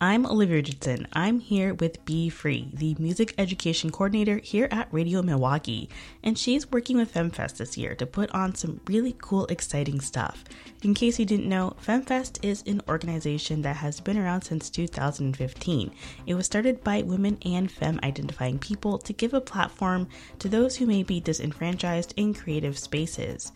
I'm Olivia Richardson. I'm here with Be Free, the music education coordinator here at Radio Milwaukee, and she's working with FemFest this year to put on some really cool, exciting stuff. In case you didn't know, FemFest is an organization that has been around since 2015. It was started by women and femme identifying people to give a platform to those who may be disenfranchised in creative spaces.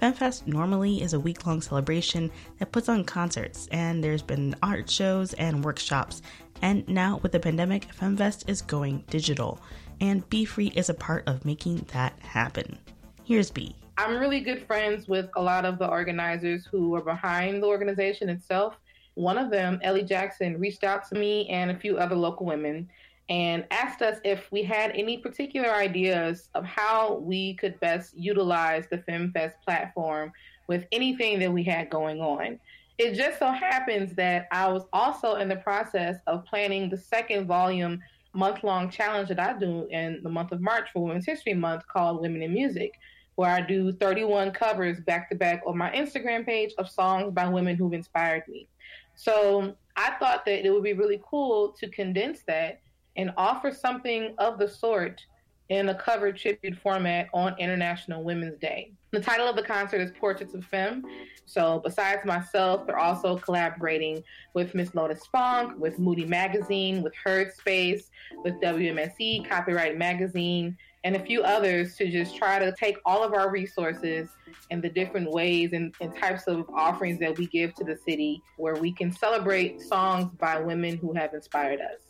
FemFest normally is a week long celebration that puts on concerts, and there's been art shows and workshops. And now, with the pandemic, FemFest is going digital, and Be Free is a part of making that happen. Here's B. I'm really good friends with a lot of the organizers who are behind the organization itself. One of them, Ellie Jackson, reached out to me and a few other local women and asked us if we had any particular ideas of how we could best utilize the FemFest platform with anything that we had going on. It just so happens that I was also in the process of planning the second volume month long challenge that I do in the month of March for Women's History Month called Women in Music, where I do 31 covers back to back on my Instagram page of songs by women who've inspired me. So I thought that it would be really cool to condense that and offer something of the sort in a covered tribute format on International Women's Day. The title of the concert is Portraits of Femme. So, besides myself, they're also collaborating with Miss Lotus Funk, with Moody Magazine, with Heard Space, with WMSE, Copyright Magazine, and a few others to just try to take all of our resources and the different ways and, and types of offerings that we give to the city where we can celebrate songs by women who have inspired us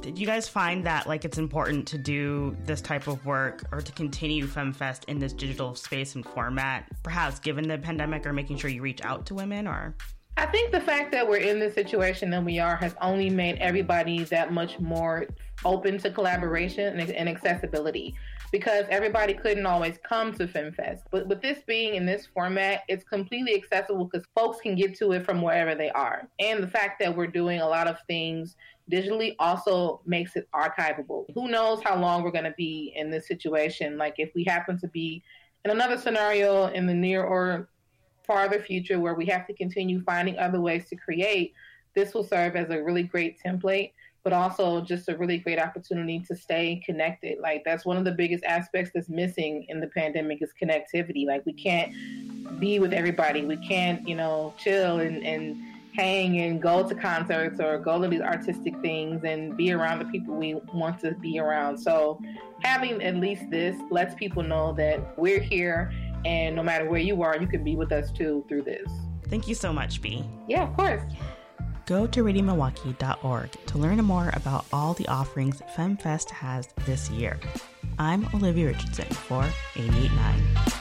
did you guys find that like it's important to do this type of work or to continue FemFest in this digital space and format, perhaps given the pandemic or making sure you reach out to women or? I think the fact that we're in this situation that we are has only made everybody that much more open to collaboration and, and accessibility because everybody couldn't always come to FemFest. But with this being in this format, it's completely accessible because folks can get to it from wherever they are. And the fact that we're doing a lot of things digitally also makes it archivable. Who knows how long we're going to be in this situation? Like if we happen to be in another scenario in the near or farther future where we have to continue finding other ways to create, this will serve as a really great template, but also just a really great opportunity to stay connected. Like that's one of the biggest aspects that's missing in the pandemic is connectivity. Like we can't be with everybody. We can't, you know, chill and, and hang and go to concerts or go to these artistic things and be around the people we want to be around. So having at least this lets people know that we're here and no matter where you are, you can be with us too through this. Thank you so much, B. Yeah, of course. Go to radiomilwaukee.org to learn more about all the offerings FemFest has this year. I'm Olivia Richardson for 889.